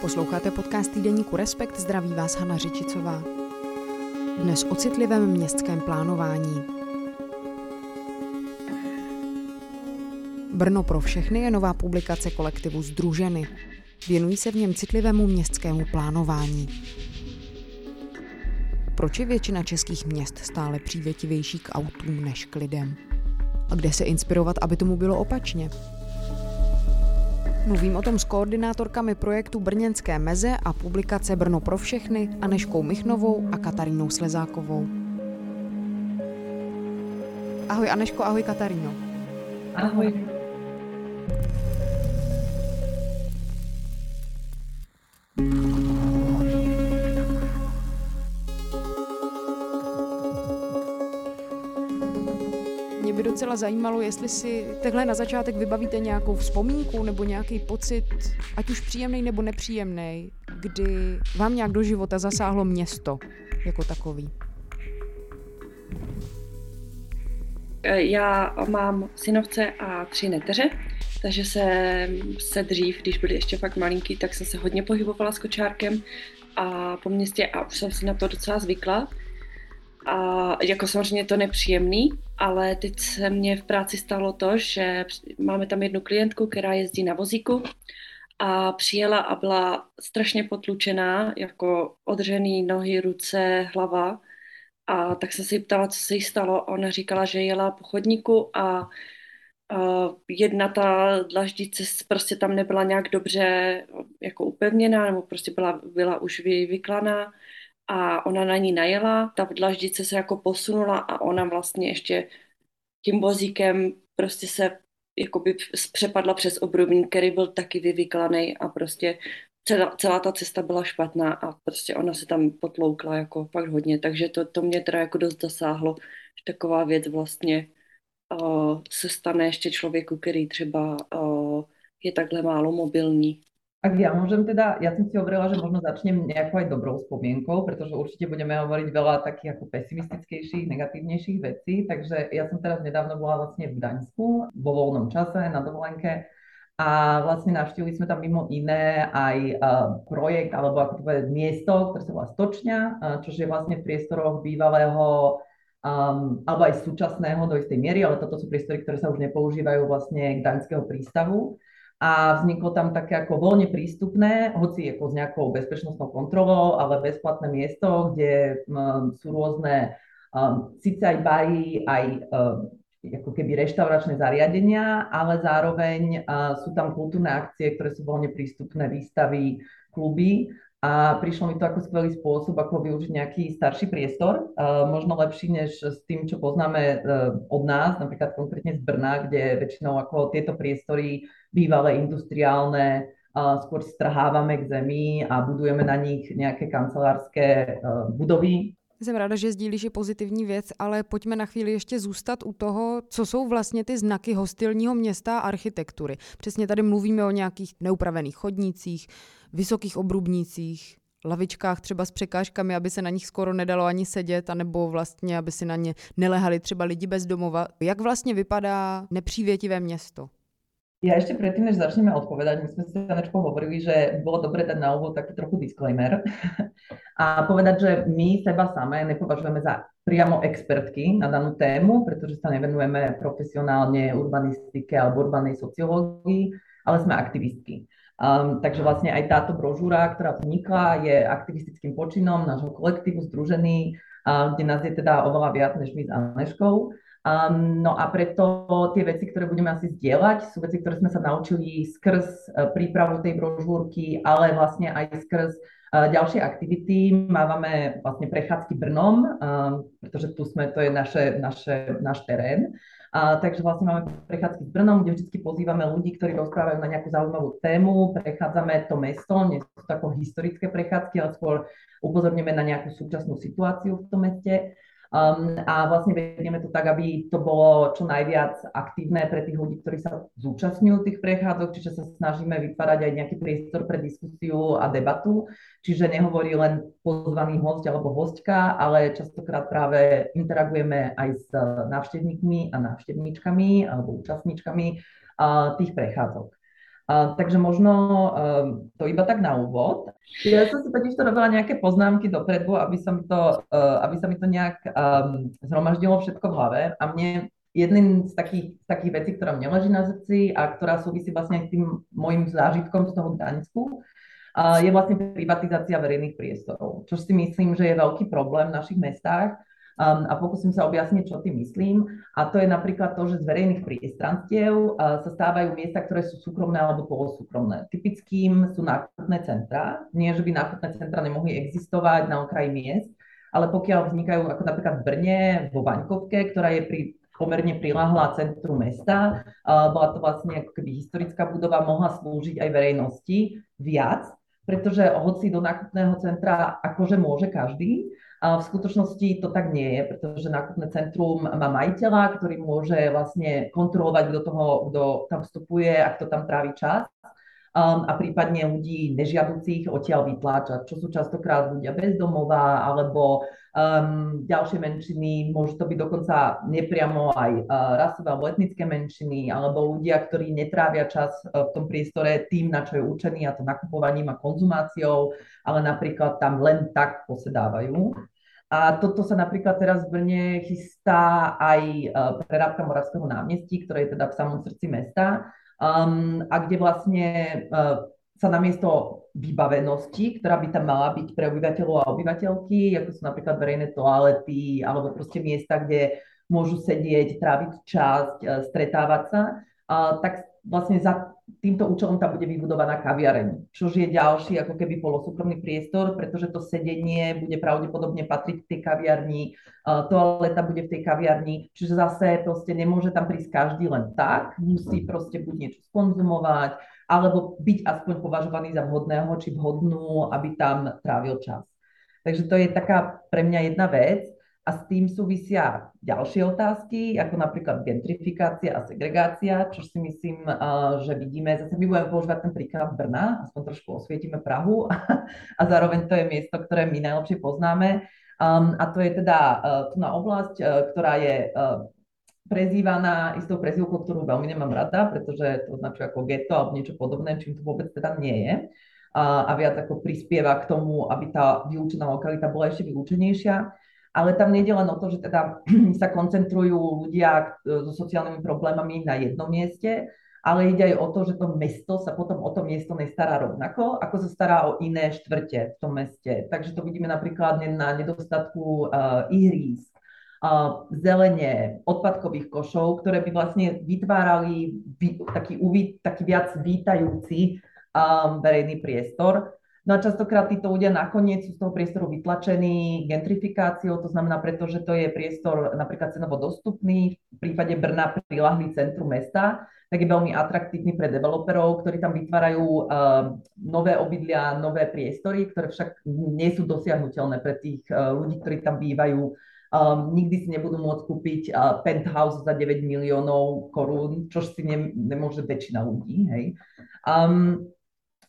Posloucháte podcast týdeníku Respekt, zdraví vás Hana Řičicová. Dnes o citlivém městském plánování. Brno pro všechny je nová publikace kolektivu Združeny. Věnují se v něm citlivému městskému plánování. Proč je většina českých měst stále přívětivější k autům než k lidem? A kde se inspirovat, aby tomu bylo opačně? Mluvím o tom s koordinátorkami projektu Brněnské meze a publikace Brno pro všechny Aneškou Michnovou a Katarínou Slezákovou. Ahoj Aneško, ahoj Kataríno. Ahoj. Zajímalo, jestli si takhle na začátek vybavíte nějakou vzpomínku nebo nějaký pocit, ať už příjemný nebo nepříjemný, kdy vám nějak do života zasáhlo město jako takový. Já mám synovce a tři neteře, takže se, se dřív, když byli ještě fakt malinký, tak jsem se hodně pohybovala s kočárkem a po městě a už jsem si na to docela zvykla. A jako samozřejmě to nepříjemný, ale teď se mně v práci stalo to, že máme tam jednu klientku, která jezdí na vozíku a přijela a byla strašně potlučená, jako odřený nohy, ruce, hlava. A tak jsem se jí ptala, co se jí stalo. Ona říkala, že jela po chodníku a Uh, jedna ta dlaždice prostě tam nebyla nějak dobře jako upevněná, nebo prostě byla, byla už vy, vyklaná a ona na ní najela, ta dlaždice se jako posunula a ona vlastně ještě tím vozíkem prostě se jakoby přepadla přes obrubník, který byl taky vyvyklaný a prostě celá, celá ta cesta byla špatná a prostě ona se tam potloukla jako fakt hodně, takže to, to mě teda jako dost zasáhlo, že taková věc vlastně uh, se stane ještě člověku, který třeba uh, je takhle málo mobilní. Ak ja môžem teda, ja som si hovorila, že možno začnem nejakou aj dobrou spomienkou, pretože určite budeme hovoriť veľa takých ako pesimistickejších, negatívnejších vecí, takže ja som teraz nedávno bola vlastne v Gdaňsku, vo voľnom čase, na dovolenke. A vlastne navštívili sme tam mimo iné aj uh, projekt, alebo ako to povedať, miesto, ktoré sa volá Stočňa, uh, čo je vlastne v priestoroch bývalého um, alebo aj súčasného do istej miery, ale toto sú priestory, ktoré sa už nepoužívajú vlastne Gdaňského prístavu a vzniklo tam také ako voľne prístupné, hoci ako s nejakou bezpečnostnou kontrolou, ale bezplatné miesto, kde um, sú rôzne um, síce aj bary, aj um, ako keby reštauračné zariadenia, ale zároveň uh, sú tam kultúrne akcie, ktoré sú voľne prístupné, výstavy, kluby a prišlo mi to ako skvelý spôsob, ako využiť nejaký starší priestor, uh, možno lepší než s tým, čo poznáme uh, od nás, napríklad konkrétne z Brna, kde väčšinou ako tieto priestory bývalé industriálne uh, skôr strhávame k zemi a budujeme na nich nějaké kancelárské uh, budovy. Jsem ráda, že sdílíš je pozitivní věc, ale pojďme na chvíli ještě zůstat u toho, co jsou vlastně ty znaky hostilního města a architektury. Přesně tady mluvíme o nějakých neupravených chodnících, vysokých obrubnících, lavičkách třeba s překážkami, aby se na nich skoro nedalo ani sedět, anebo vlastně, aby si na ně nelehali třeba lidi bez domova. Jak vlastně vypadá nepřívětivé město? Ja ešte predtým, než začneme odpovedať, my sme si Janečkou hovorili, že bolo dobre dať na úvod taký trochu disclaimer a povedať, že my seba samé nepovažujeme za priamo expertky na danú tému, pretože sa nevenujeme profesionálne urbanistike alebo urbanej sociológii, ale sme aktivistky. Um, takže vlastne aj táto brožúra, ktorá vznikla, je aktivistickým počinom nášho kolektívu Združený, uh, kde nás je teda oveľa viac než my s Aneškou. Um, no a preto tie veci, ktoré budeme asi zdieľať, sú veci, ktoré sme sa naučili skrz uh, prípravu tej brožúrky, ale vlastne aj skrz uh, ďalšie aktivity. Mávame vlastne prechádzky Brnom, um, pretože tu sme, to je naše, naše, náš terén. A, takže vlastne máme prechádzky s Brnom, kde vždy pozývame ľudí, ktorí rozprávajú na nejakú zaujímavú tému, prechádzame to mesto, nie sú to ako historické prechádzky, ale skôr upozorníme na nejakú súčasnú situáciu v tom meste. Um, a vlastne vedieme to tak, aby to bolo čo najviac aktívne pre tých ľudí, ktorí sa zúčastňujú tých prechádzok, čiže sa snažíme vytvárať aj nejaký priestor pre diskusiu a debatu, čiže nehovorí len pozvaný host alebo hostka, ale častokrát práve interagujeme aj s návštevníkmi a návštevníčkami alebo účastníčkami uh, tých prechádzok. Takže možno to iba tak na úvod. Ja som si totiž to robila nejaké poznámky dopredu, aby sa mi to, aby sa mi to nejak um, zhromaždilo všetko v hlave. A mne jedným z takých, z takých vecí, ktorá mne leží na srdci a ktorá súvisí vlastne s tým môjim zážitkom z toho Gdaňsku, je vlastne privatizácia verejných priestorov, čo si myslím, že je veľký problém v našich mestách Um, a pokúsim sa objasniť, čo tým myslím. A to je napríklad to, že z verejných priestranstiev uh, sa stávajú miesta, ktoré sú súkromné alebo polosúkromné. Typickým sú nákupné centra. Nie, že by nákupné centra nemohli existovať na okraji miest, ale pokiaľ vznikajú ako napríklad v Brne, vo Vaňkovke, ktorá je pri pomerne priláhla centru mesta. Uh, bola to vlastne ako keby historická budova, mohla slúžiť aj verejnosti viac, pretože hoci do nákupného centra akože môže každý, a v skutočnosti to tak nie je, pretože nákupné centrum má majiteľa, ktorý môže vlastne kontrolovať, kto, toho, kto tam vstupuje a kto tam trávi čas um, a prípadne ľudí nežiaducích odtiaľ vytláčať, čo sú častokrát ľudia bezdomová alebo um, ďalšie menšiny, môžu to byť dokonca nepriamo aj uh, rasové alebo etnické menšiny alebo ľudia, ktorí netrávia čas uh, v tom priestore tým, na čo je určený a to nakupovaním a konzumáciou, ale napríklad tam len tak posedávajú. A toto sa napríklad teraz v Brne chystá aj uh, prerábka Moravského námestí, ktoré je teda v samom srdci mesta, um, a kde vlastne uh, sa namiesto vybavenosti, ktorá by tam mala byť pre obyvateľov a obyvateľky, ako sú napríklad verejné toalety alebo proste miesta, kde môžu sedieť, tráviť časť, uh, stretávať sa, uh, tak vlastne za týmto účelom tam bude vybudovaná kaviareň, čož je ďalší ako keby polosúkromný priestor, pretože to sedenie bude pravdepodobne patriť k tej kaviarni, toaleta bude v tej kaviarni, čiže zase proste nemôže tam prísť každý len tak, musí proste buď niečo skonzumovať, alebo byť aspoň považovaný za vhodného či vhodnú, aby tam trávil čas. Takže to je taká pre mňa jedna vec. A s tým súvisia ďalšie otázky, ako napríklad gentrifikácia a segregácia, čo si myslím, že vidíme, zase my budeme používať ten príklad Brna, aspoň trošku osvietime Prahu a zároveň to je miesto, ktoré my najlepšie poznáme. Um, a to je teda uh, tu na oblasť, uh, ktorá je prezývaná istou prezývkou, ktorú veľmi nemám rada, pretože to označuje ako ghetto alebo niečo podobné, čím to vôbec teda nie je. A, viac ako prispieva k tomu, aby tá vylúčená lokalita bola ešte vylúčenejšia ale tam nejde len o to, že teda sa koncentrujú ľudia e, so sociálnymi problémami na jednom mieste, ale ide aj o to, že to mesto sa potom o to miesto nestará rovnako, ako sa stará o iné štvrte v tom meste. Takže to vidíme napríklad na nedostatku uh, ihrísk, uh, zelene, odpadkových košov, ktoré by vlastne vytvárali taký, uví, taký viac vítajúci um, verejný priestor. No a častokrát títo ľudia nakoniec sú z toho priestoru vytlačení gentrifikáciou, to znamená preto, že to je priestor napríklad cenovo dostupný, v prípade Brna prilahlý centru mesta, tak je veľmi atraktívny pre developerov, ktorí tam vytvárajú uh, nové obydlia, nové priestory, ktoré však nie sú dosiahnutelné pre tých uh, ľudí, ktorí tam bývajú. Um, nikdy si nebudú môcť kúpiť uh, penthouse za 9 miliónov korún, čo si ne, nemôže väčšina ľudí. Hej. Um,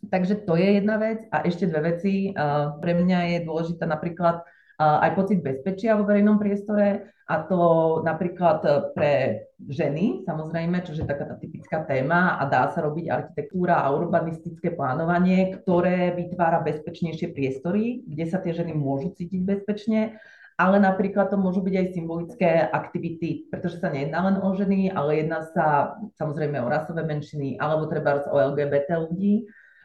Takže to je jedna vec. A ešte dve veci. Uh, pre mňa je dôležitá napríklad uh, aj pocit bezpečia vo verejnom priestore a to napríklad pre ženy, samozrejme, čo je taká tá typická téma a dá sa robiť architektúra a urbanistické plánovanie, ktoré vytvára bezpečnejšie priestory, kde sa tie ženy môžu cítiť bezpečne, ale napríklad to môžu byť aj symbolické aktivity, pretože sa nejedná len o ženy, ale jedná sa samozrejme o rasové menšiny alebo treba o LGBT ľudí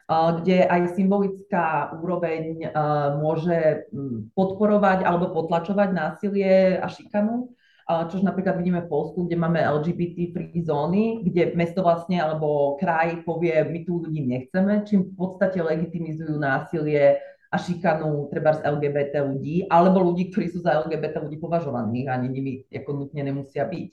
kde aj symbolická úroveň môže podporovať alebo potlačovať násilie a šikanu, čož napríklad vidíme v Polsku, kde máme LGBT free zóny, kde mesto vlastne alebo kraj povie, my tu ľudí nechceme, čím v podstate legitimizujú násilie a šikanu treba z LGBT ľudí, alebo ľudí, ktorí sú za LGBT ľudí považovaní, ani nimi ako nutne nemusia byť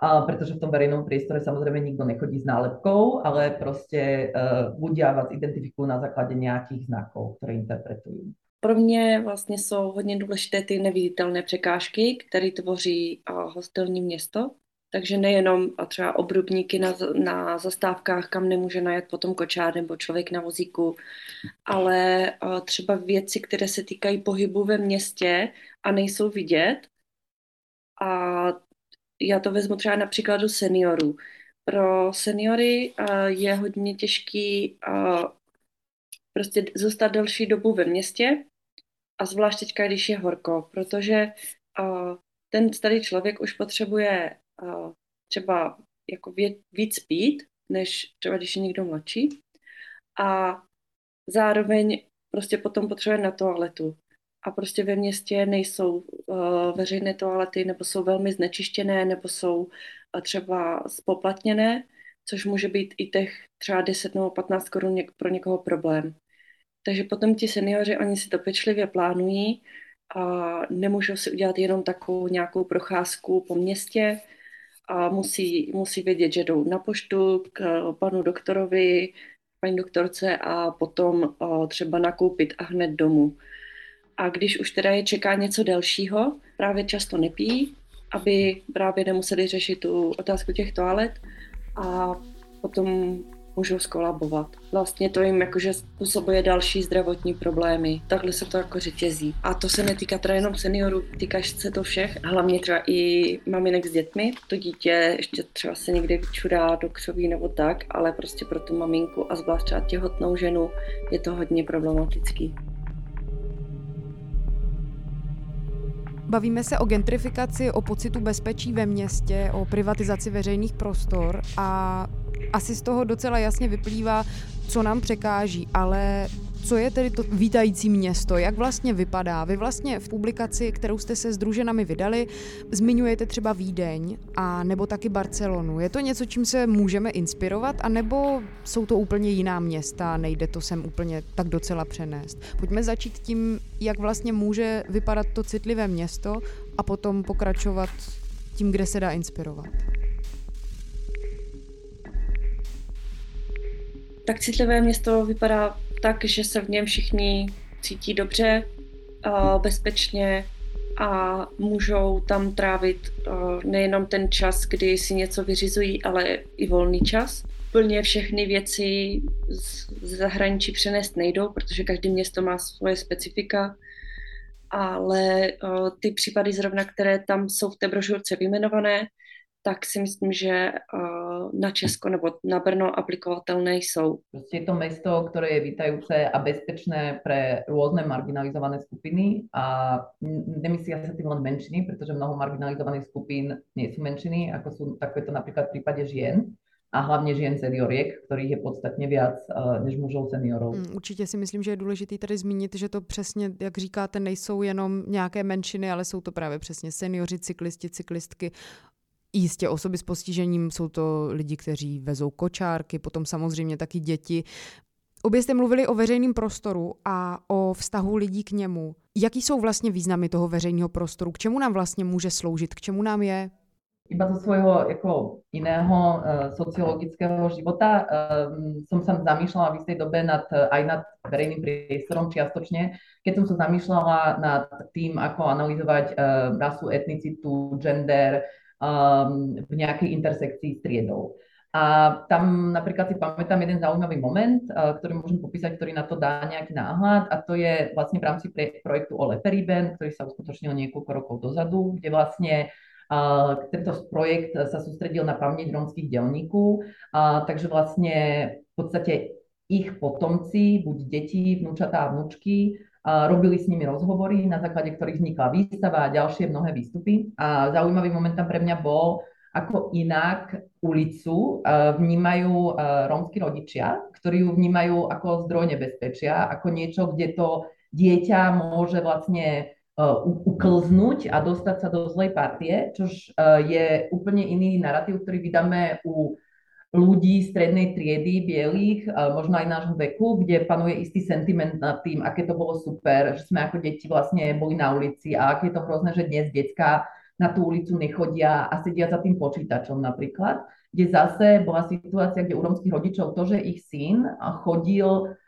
a pretože v tom verejnom priestore samozrejme nikto nechodí s nálepkou, ale proste uh, ľudia vás identifikujú na základe nejakých znakov, ktoré interpretujú. pro mě vlastně jsou hodně důležité ty neviditelné překážky, které tvoří hostelní město. Takže nejenom třeba obrubníky na, na zastávkách, kam nemůže najet potom kočár nebo člověk na vozíku, ale třeba věci, které se týkají pohybu ve městě a nejsou vidět. A já to vezmu třeba na příkladu seniorů. Pro seniory je hodně těžký prostě zůstat delší dobu ve městě a zvlášť teďka, když je horko, protože ten starý člověk už potřebuje třeba jako víc pít, než třeba když je někdo mladší. A zároveň prostě potom potřebuje na toaletu. A prostě ve městě nejsou uh, veřejné toalety, nebo jsou velmi znečištěné, nebo jsou uh, třeba spoplatněné, což může být i těch třeba 10 nebo 15 korun něk- pro někoho problém. Takže potom ti seniori, oni si to pečlivě plánují a nemůžou si udělat jenom takovou nějakou procházku po městě, a musí, musí vědět, že jdou na poštu k panu doktorovi, paní doktorce a potom třeba nakoupit a hned domů. A když už teda je čeká něco dalšího, právě často nepí, aby právě nemuseli řešit tu otázku těch toalet a potom můžou skolabovat. Vlastně to jim jakože způsobuje další zdravotní problémy. Takhle se to jako řetězí. A to se netýká teda jenom seniorů, týká se to všech, hlavně třeba i maminek s dětmi. To dítě ještě třeba se někde vyčurá do křoví nebo tak, ale prostě pro tu maminku a zvlášť třeba těhotnou ženu je to hodně problematický. Bavíme se o gentrifikaci, o pocitu bezpečí ve městě, o privatizaci veřejných prostor a asi z toho docela jasně vyplývá, co nám překáží, ale co je tedy to vítající město? Jak vlastně vypadá? Vy vlastně v publikaci, kterou jste se s druženami vydali, zmiňujete třeba Vídeň a nebo taky Barcelonu. Je to něco, čím se můžeme inspirovat, a nebo jsou to úplně jiná města, nejde to sem úplně tak docela přenést? Pojďme začít tím, jak vlastně může vypadat to citlivé město a potom pokračovat tím, kde se dá inspirovat. tak citlivé město vypadá tak, že se v něm všichni cítí dobře, bezpečně a můžou tam trávit nejenom ten čas, kdy si něco vyřizují, ale i volný čas. Plně všechny věci z zahraničí přenést nejdou, protože každé město má svoje specifika, ale ty případy zrovna, které tam jsou v té brožurce vyjmenované, tak si myslím, že na Česko nebo na Brno aplikovatelné jsou. Prostě je to mesto, které je vítajúce a bezpečné pre různé marginalizované skupiny a nemyslia sa tým len menšiny, protože mnoho marginalizovaných skupín nie sú menšiny, ako sú, tak je to napríklad v prípade žien, a hlavně žien senioriek, kterých je podstatně viac uh, než mužů seniorů. Mm, určitě si myslím, že je důležité tady zmínit, že to přesně, jak říkáte, nejsou jenom nějaké menšiny, ale jsou to právě přesně seniori, cyklisti, cyklistky, Jistě osoby s postižením jsou to lidi, kteří vezou kočárky, potom samozřejmě taky děti. Obě jste mluvili o veřejném prostoru a o vztahu lidí k němu. Jaký jsou vlastně významy toho veřejného prostoru? K čemu nám vlastně může sloužit? K čemu nám je? Iba zo svojho jako iného uh, sociologického života uh, som sa zamýšľala v istej dobe nad, aj nad verejným priestorom čiastočne, keď som sa zamýšľala nad tým, ako analyzovať uh, rasu, etnicitu, gender, v nejakej intersekcii s triedou. A tam napríklad si pamätám jeden zaujímavý moment, uh, ktorý môžem popísať, ktorý na to dá nejaký náhľad a to je vlastne v rámci projektu Ole Periben, ktorý sa uskutočnil niekoľko rokov dozadu, kde vlastne Uh, tento projekt sa sústredil na pamäť rómskych delníků, uh, takže vlastne v podstate ich potomci, buď deti, vnúčatá a vnúčky, robili s nimi rozhovory, na základe ktorých vznikla výstava a ďalšie mnohé výstupy. A zaujímavý moment tam pre mňa bol, ako inak ulicu vnímajú rómsky rodičia, ktorí ju vnímajú ako zdroj nebezpečia, ako niečo, kde to dieťa môže vlastne uklznúť a dostať sa do zlej partie, čož je úplne iný narratív, ktorý vydáme u ľudí strednej triedy, bielých, možno aj nášho veku, kde panuje istý sentiment nad tým, aké to bolo super, že sme ako deti vlastne boli na ulici a aké je to hrozné, že dnes detská na tú ulicu nechodia a sedia za tým počítačom napríklad, kde zase bola situácia, kde u romských rodičov to, že ich syn chodil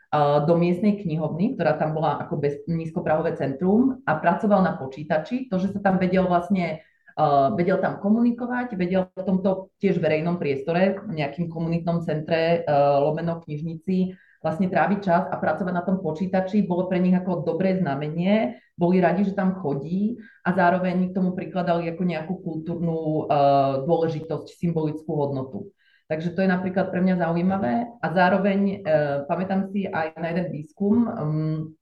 do miestnej knihovny, ktorá tam bola ako bez, nízkoprahové centrum a pracoval na počítači. To, že sa tam vedel vlastne Uh, vedel tam komunikovať, vedel v tomto tiež verejnom priestore, v nejakým komunitnom centre, uh, lomeno knižnici, vlastne tráviť čas a pracovať na tom počítači bolo pre nich ako dobré znamenie, boli radi, že tam chodí a zároveň k tomu prikladali ako nejakú kultúrnu uh, dôležitosť, symbolickú hodnotu. Takže to je napríklad pre mňa zaujímavé a zároveň e, pamätám si aj na jeden výskum, um,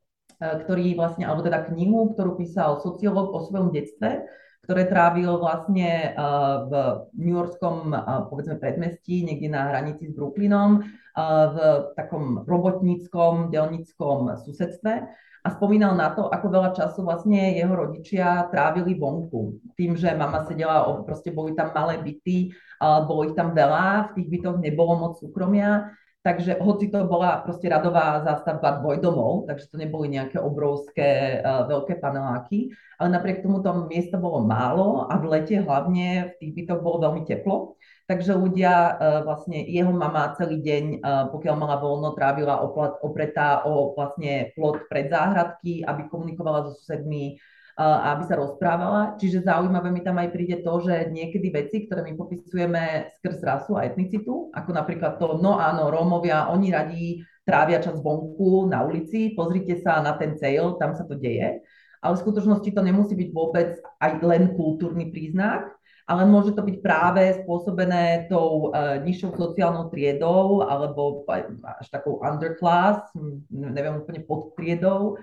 ktorý vlastne, alebo teda knihu, ktorú písal sociológ o svojom detstve, ktoré trávil vlastne uh, v New Yorkskom, uh, povedzme, predmestí, niekde na hranici s Brooklynom, v takom robotníckom, delnickom susedstve a spomínal na to, ako veľa času vlastne jeho rodičia trávili vonku. Tým, že mama sedela, proste boli tam malé byty, bolo ich tam veľa, v tých bytoch nebolo moc súkromia, takže hoci to bola proste radová zástavba dvojdomov, takže to neboli nejaké obrovské uh, veľké paneláky, ale napriek tomu to miesto bolo málo a v lete hlavne v tých bytoch bolo veľmi teplo. Takže ľudia, uh, vlastne jeho mama celý deň, uh, pokiaľ mala voľno, trávila oplat, opretá o vlastne plot pred záhradky, aby komunikovala so susedmi, aby sa rozprávala. Čiže zaujímavé mi tam aj príde to, že niekedy veci, ktoré my popisujeme skrz rasu a etnicitu, ako napríklad to, no áno, Rómovia, oni radí trávia čas vonku na ulici, pozrite sa na ten cejl, tam sa to deje. Ale v skutočnosti to nemusí byť vôbec aj len kultúrny príznak, ale môže to byť práve spôsobené tou uh, nižšou sociálnou triedou alebo až takou underclass, neviem úplne pod triedou,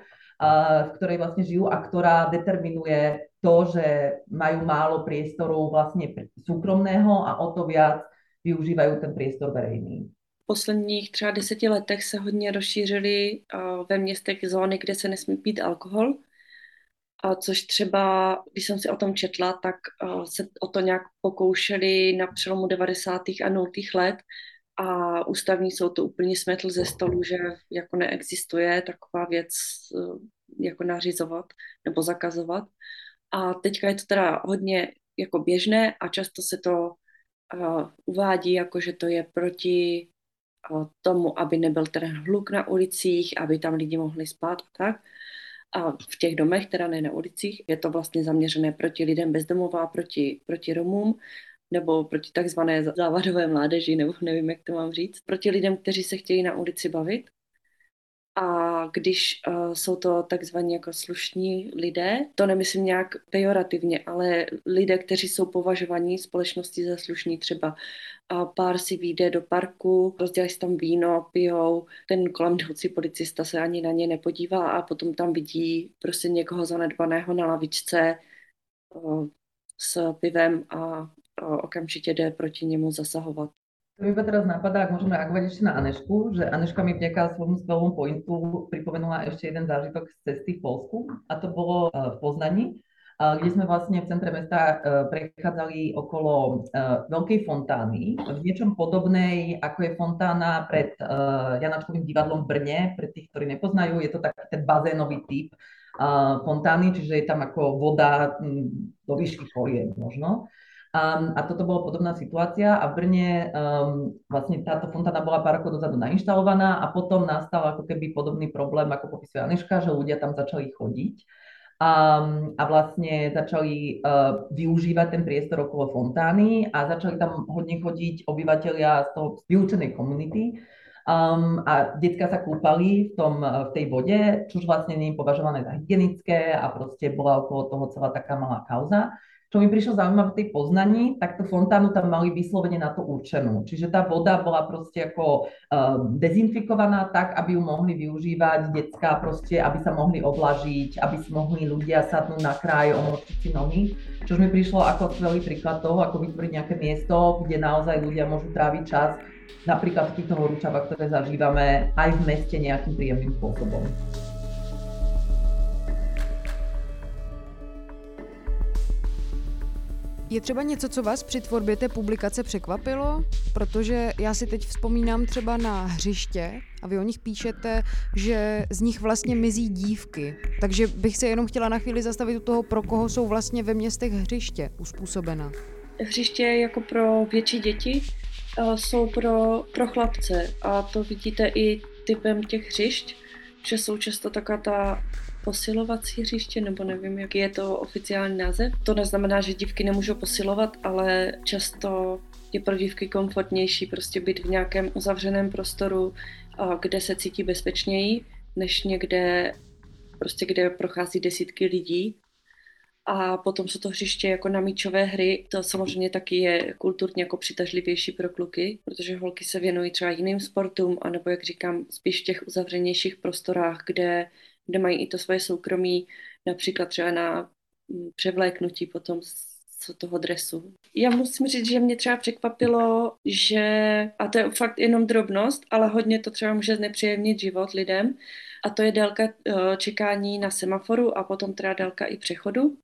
v ktorej vlastne žijú a ktorá determinuje to, že majú málo priestoru vlastne súkromného a o to viac využívají ten priestor verejný. V posledních třeba deseti letech se hodně rozšířily ve městech zóny, kde se nesmí pít alkohol. A což třeba, když jsem si o tom četla, tak se o to nějak pokoušeli na přelomu 90. a 0. let a ústavní soud to úplně smetl ze stolu, že jako neexistuje taková věc eh, jako nařizovat nebo zakazovat. A teďka je to teda hodně jako běžné a často se to uh, uvádí jako, že to je proti uh, tomu, aby nebyl ten hluk na ulicích, aby tam lidi mohli spát a tak. A v těch domech, teda ne na ulicích, je to vlastně zaměřené proti lidem bezdomová, proti, proti Romům nebo proti takzvané závadové mládeži, nebo nevím, jak to mám říct, proti lidem, kteří se chtějí na ulici bavit. A když uh, jsou to takzvaní jako slušní lidé, to nemyslím nějak pejorativně, ale lidé, kteří jsou považovaní společnosti za slušní, třeba a pár si vyjde do parku, rozdělají si tam víno, pijou, ten kolem jdoucí policista se ani na ně nepodívá a potom tam vidí prostě někoho zanedbaného na lavičce uh, s pivem a okamžite jde proti němu zasahovat. To mi teraz napadá, ak môžeme reagovať ešte na Anešku, že Aneška mi vďaka svojmu skvelému pointu pripomenula ešte jeden zážitok z cesty v Polsku a to bolo v Poznani, kde sme vlastne v centre mesta prechádzali okolo veľkej fontány, v niečom podobnej, ako je fontána pred Janačkovým divadlom v Brne, pre tých, ktorí nepoznajú, je to taký ten bazénový typ fontány, čiže je tam ako voda do výšky kolien možno. Um, a toto bola podobná situácia a v Brne um, vlastne táto fontána bola pár rokov dozadu nainštalovaná a potom nastal ako keby podobný problém, ako popisuje Aneška, že ľudia tam začali chodiť a, a vlastne začali uh, využívať ten priestor okolo fontány a začali tam hodne chodiť obyvateľia z toho vylúčenej komunity. Um, a detská sa kúpali v, tom, v tej vode, čož vlastne nie je považované za hygienické a proste bola okolo toho celá taká malá kauza. Čo mi prišlo zaujímavé v tej Poznaní, tak tú fontánu tam mali vyslovene na to určenú. Čiže tá voda bola proste ako uh, dezinfikovaná tak, aby ju mohli využívať detská proste, aby sa mohli oblažiť, aby si mohli ľudia sadnúť na kraj, omočiť si nohy. Čo mi prišlo ako skvelý príklad toho, ako vytvoriť nejaké miesto, kde naozaj ľudia môžu tráviť čas napríklad v týchto horúčavách, ktoré zažívame aj v meste nejakým príjemným spôsobom. Je třeba něco, co vás při tvorbě té publikace překvapilo? Protože já si teď vzpomínám třeba na hřiště a vy o nich píšete, že z nich vlastně mizí dívky. Takže bych se jenom chtěla na chvíli zastavit u toho, pro koho jsou vlastně ve městech hřiště uspůsobena. Hřiště jako pro větší děti jsou pro, pro chlapce a to vidíte i typem těch hřišť, že jsou často taková ta posilovací hřiště, nebo nevím, jaký je to oficiální název. To neznamená, že dívky nemůžou posilovat, ale často je pro dívky komfortnější prostě být v nějakém uzavřeném prostoru, kde se cítí bezpečněji, než někde, prostě kde prochází desítky lidí. A potom jsou to hřiště jako na míčové hry. To samozřejmě taky je kulturně jako přitažlivější pro kluky, protože holky se věnují třeba jiným sportům, anebo jak říkám, spíš v těch uzavřenějších prostorách, kde, kde mají i to svoje soukromí, například třeba na mm, převléknutí potom z toho dresu. Já musím říct, že mě třeba překvapilo, že, a to je fakt jenom drobnost, ale hodně to třeba může znepříjemnit život lidem, a to je délka eh, čekání na semaforu a potom teda délka i přechodu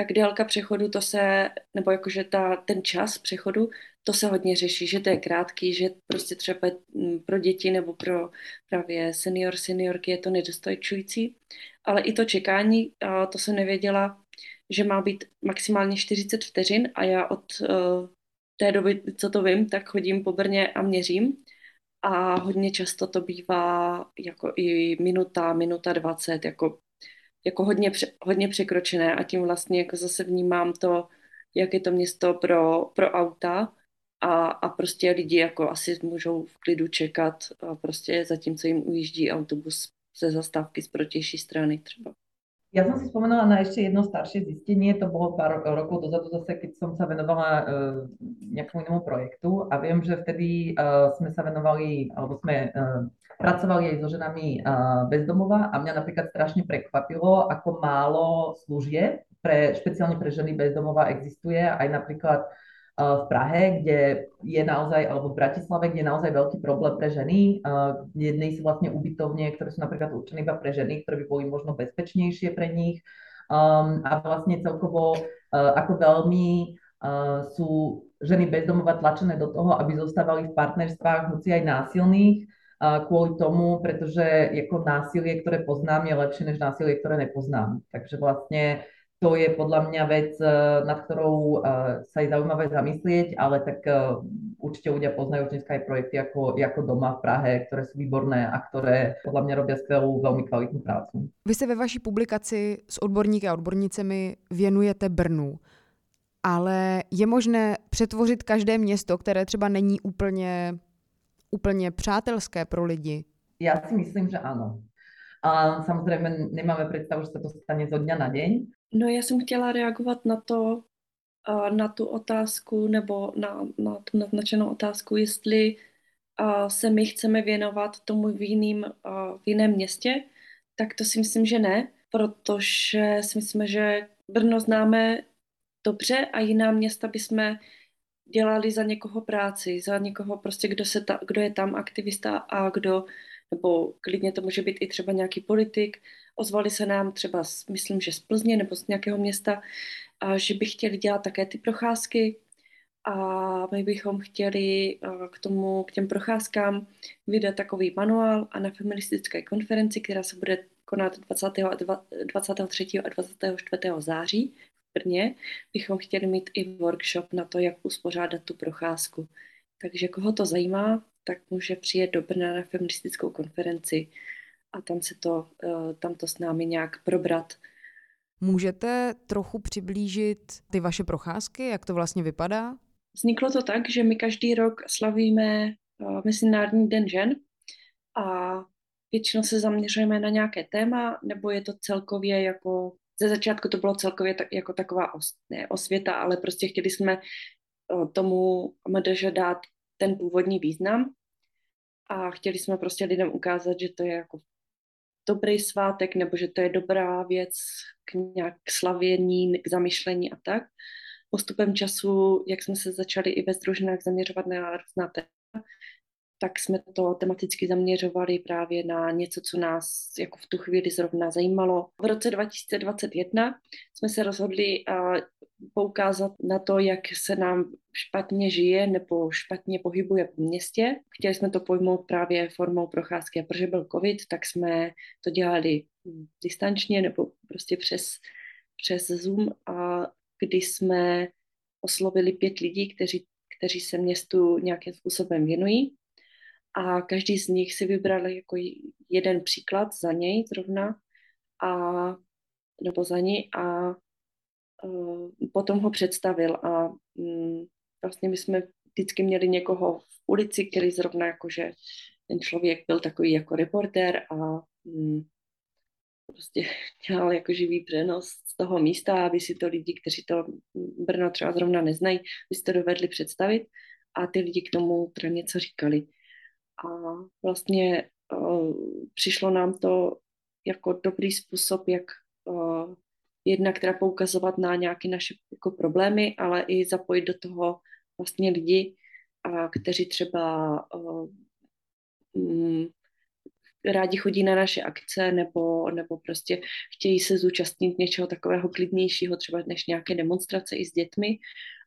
tak délka přechodu to se, nebo jakože ta, ten čas přechodu, to se hodně řeší, že to je krátký, že prostě třeba mm, pro děti nebo pro právě senior, seniorky je to nedostojčující, ale i to čekání, to jsem nevěděla, že má být maximálně 40 vteřin a já od uh, té doby, co to vím, tak chodím po Brně a měřím. A hodně často to bývá jako i minuta, minuta 20, jako jako hodně, hodně překročené a tím vlastně jako zase vnímám to, jak je to město pro, pro auta a, a prostě lidi jako asi můžou v klidu čekat a prostě zatímco jim ujíždí autobus ze zastávky z protější strany třeba. Ja som si spomenula na ešte jedno staršie zistenie, to bolo pár rokov dozadu zase, keď som sa venovala uh, nejakému inému projektu. A viem, že vtedy uh, sme sa venovali, alebo sme uh, pracovali aj so ženami uh, bezdomova a mňa napríklad strašne prekvapilo, ako málo služieb pre, špeciálne pre ženy bezdomova existuje, aj napríklad v Prahe, kde je naozaj, alebo v Bratislave, kde je naozaj veľký problém pre ženy. Jednej sú vlastne ubytovne, ktoré sú napríklad určené iba pre ženy, ktoré by boli možno bezpečnejšie pre nich. Um, a vlastne celkovo, uh, ako veľmi sú ženy bezdomova tlačené do toho, aby zostávali v partnerstvách, hoci aj násilných, kvôli tomu, pretože jako násilie, ktoré poznám, je lepšie než násilie, ktoré nepoznám. Takže vlastne to je podľa mňa vec, eh, nad ktorou eh, sa je zaujímavé zamyslieť, ale tak eh, určite ľudia poznajú už dneska aj projekty ako, ako Doma v Prahe, ktoré sú výborné a ktoré podľa mňa robia skvelú, veľmi kvalitnú prácu. Vy se ve vaší publikaci s odborníky a odbornicemi věnujete Brnu, ale je možné přetvořit každé město, které třeba není úplně, úplně přátelské pro lidi? Já si myslím, že ano. A samozrejme nemáme predstavu, že sa to stane zo dňa na deň, No já jsem chtěla reagovat na to, na tu otázku nebo na, na tu naznačenou otázku, jestli se my chceme věnovat tomu v, jiným, v jiném městě, tak to si myslím, že ne, protože si myslíme, že Brno známe dobře a jiná města bychom dělali za někoho práci, za někoho prostě, kdo, se ta, kdo je tam aktivista a kdo, nebo klidně to může být i třeba nějaký politik, ozvali se nám třeba, myslím, že z Plzně nebo z nějakého města, a že by chtěli dělat také ty procházky a my bychom chtěli k tomu, k těm procházkám vydat takový manuál a na feministické konferenci, která se bude konat 20. a 23. a 24. září v Brně, bychom chtěli mít i workshop na to, jak uspořádat tu procházku. Takže koho to zajímá, tak může přijet do Brna na feministickou konferenci a tam se to, eh, tam to s námi nějak probrat. Můžete trochu přiblížit ty vaše procházky, jak to vlastně vypadá? Vzniklo to tak, že my každý rok slavíme eh, Mezinárodní den žen a většinou se zaměřujeme na nějaké téma, nebo je to celkově jako, ze začátku to bylo celkově tak, jako taková os, ne, osvěta, ale prostě chtěli jsme eh, tomu MDŽ dát ten původní význam a chtěli jsme prostě lidem ukázat, že to je jako dobrý svátek, nebo že to je dobrá věc k nějak slavění, k zamyšlení a tak. Postupem času, jak jsme se začali i ve združenách zaměřovat na různá téma, tak jsme to tematicky zaměřovali právě na něco, co nás jako v tu chvíli zrovna zajímalo. V roce 2021 jsme se rozhodli poukázat na to, jak se nám špatně žije nebo špatně pohybuje po městě. Chtěli jsme to pojmout právě formou procházky a protože byl covid, tak jsme to dělali distančně nebo prostě přes, přes Zoom a kdy jsme oslovili pět lidí, kteří, kteří se městu nějakým způsobem věnují a každý z nich si vybral jako jeden příklad za něj zrovna a nebo za ní a potom ho představil a um, vlastně my jsme vždycky měli někoho v ulici, který zrovna jakože ten člověk byl takový jako reportér a um, prostě dělal jako živý přenos z toho místa, aby si to lidi, kteří to Brno třeba zrovna neznají, by si to dovedli představit a ty lidi k tomu teda něco říkali. A vlastně uh, přišlo nám to jako dobrý způsob, jak uh, jednak teda poukazovat na nějaké naše jako problémy, ale i zapojit do toho vlastně lidi, a kteří třeba um, rádi chodí na naše akce nebo, nebo prostě chtějí se zúčastnit něčeho takového klidnějšího, třeba než nějaké demonstrace i s dětmi.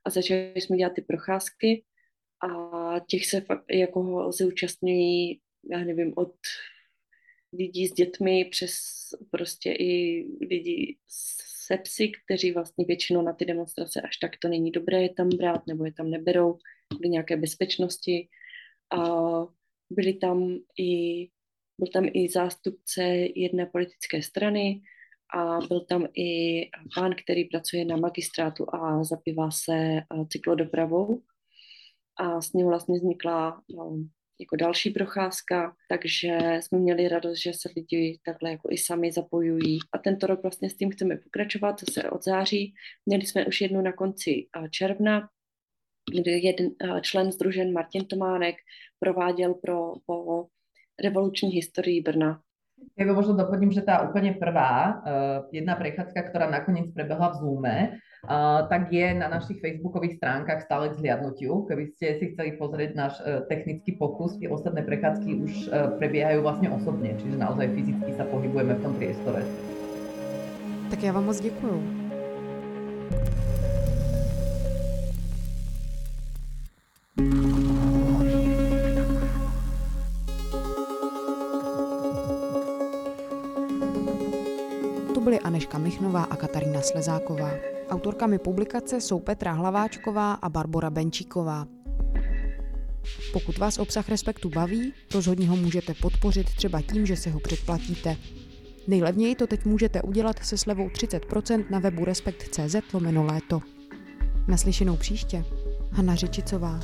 A začali jsme dělat ty procházky a těch se fakt jako zúčastňují, já nevím, od lidí s dětmi přes prostě i lidi se psy, kteří vlastně většinou na ty demonstrace až tak to není dobré je tam brát, nebo je tam neberou kvůli nějaké bezpečnosti. A byli tam i, byl tam i zástupce jedné politické strany a byl tam i pán, který pracuje na magistrátu a zabývá se cyklodopravou. A s ním vlastně vznikla no, jako další procházka, takže jsme měli radost, že se lidi takhle jako i sami zapojují. A tento rok vlastně s tím chceme pokračovat, zase od září. Měli jsme už jednu na konci června, kdy jeden člen združen Martin Tománek prováděl pro, po revoluční historii Brna. Ja možno doplním, že tá úplne prvá, jedna prechádzka, ktorá nakoniec prebehla v Zoome, Uh, tak je na našich facebookových stránkach stále k zhliadnutiu. Keby ste si chceli pozrieť náš uh, technický pokus, tie ostatné prechádzky už uh, prebiehajú vlastne osobne, čiže naozaj fyzicky sa pohybujeme v tom priestore. Tak já vám moc děkuju. Katarína Slezáková. Autorkami publikace jsou Petra Hlaváčková a Barbora Benčíková. Pokud vás obsah Respektu baví, rozhodně ho můžete podpořit třeba tím, že si ho předplatíte. Nejlevněji to teď můžete udělat se slevou 30% na webu respekt.cz lomeno léto. Naslyšenou příště. Hanna Řečicová.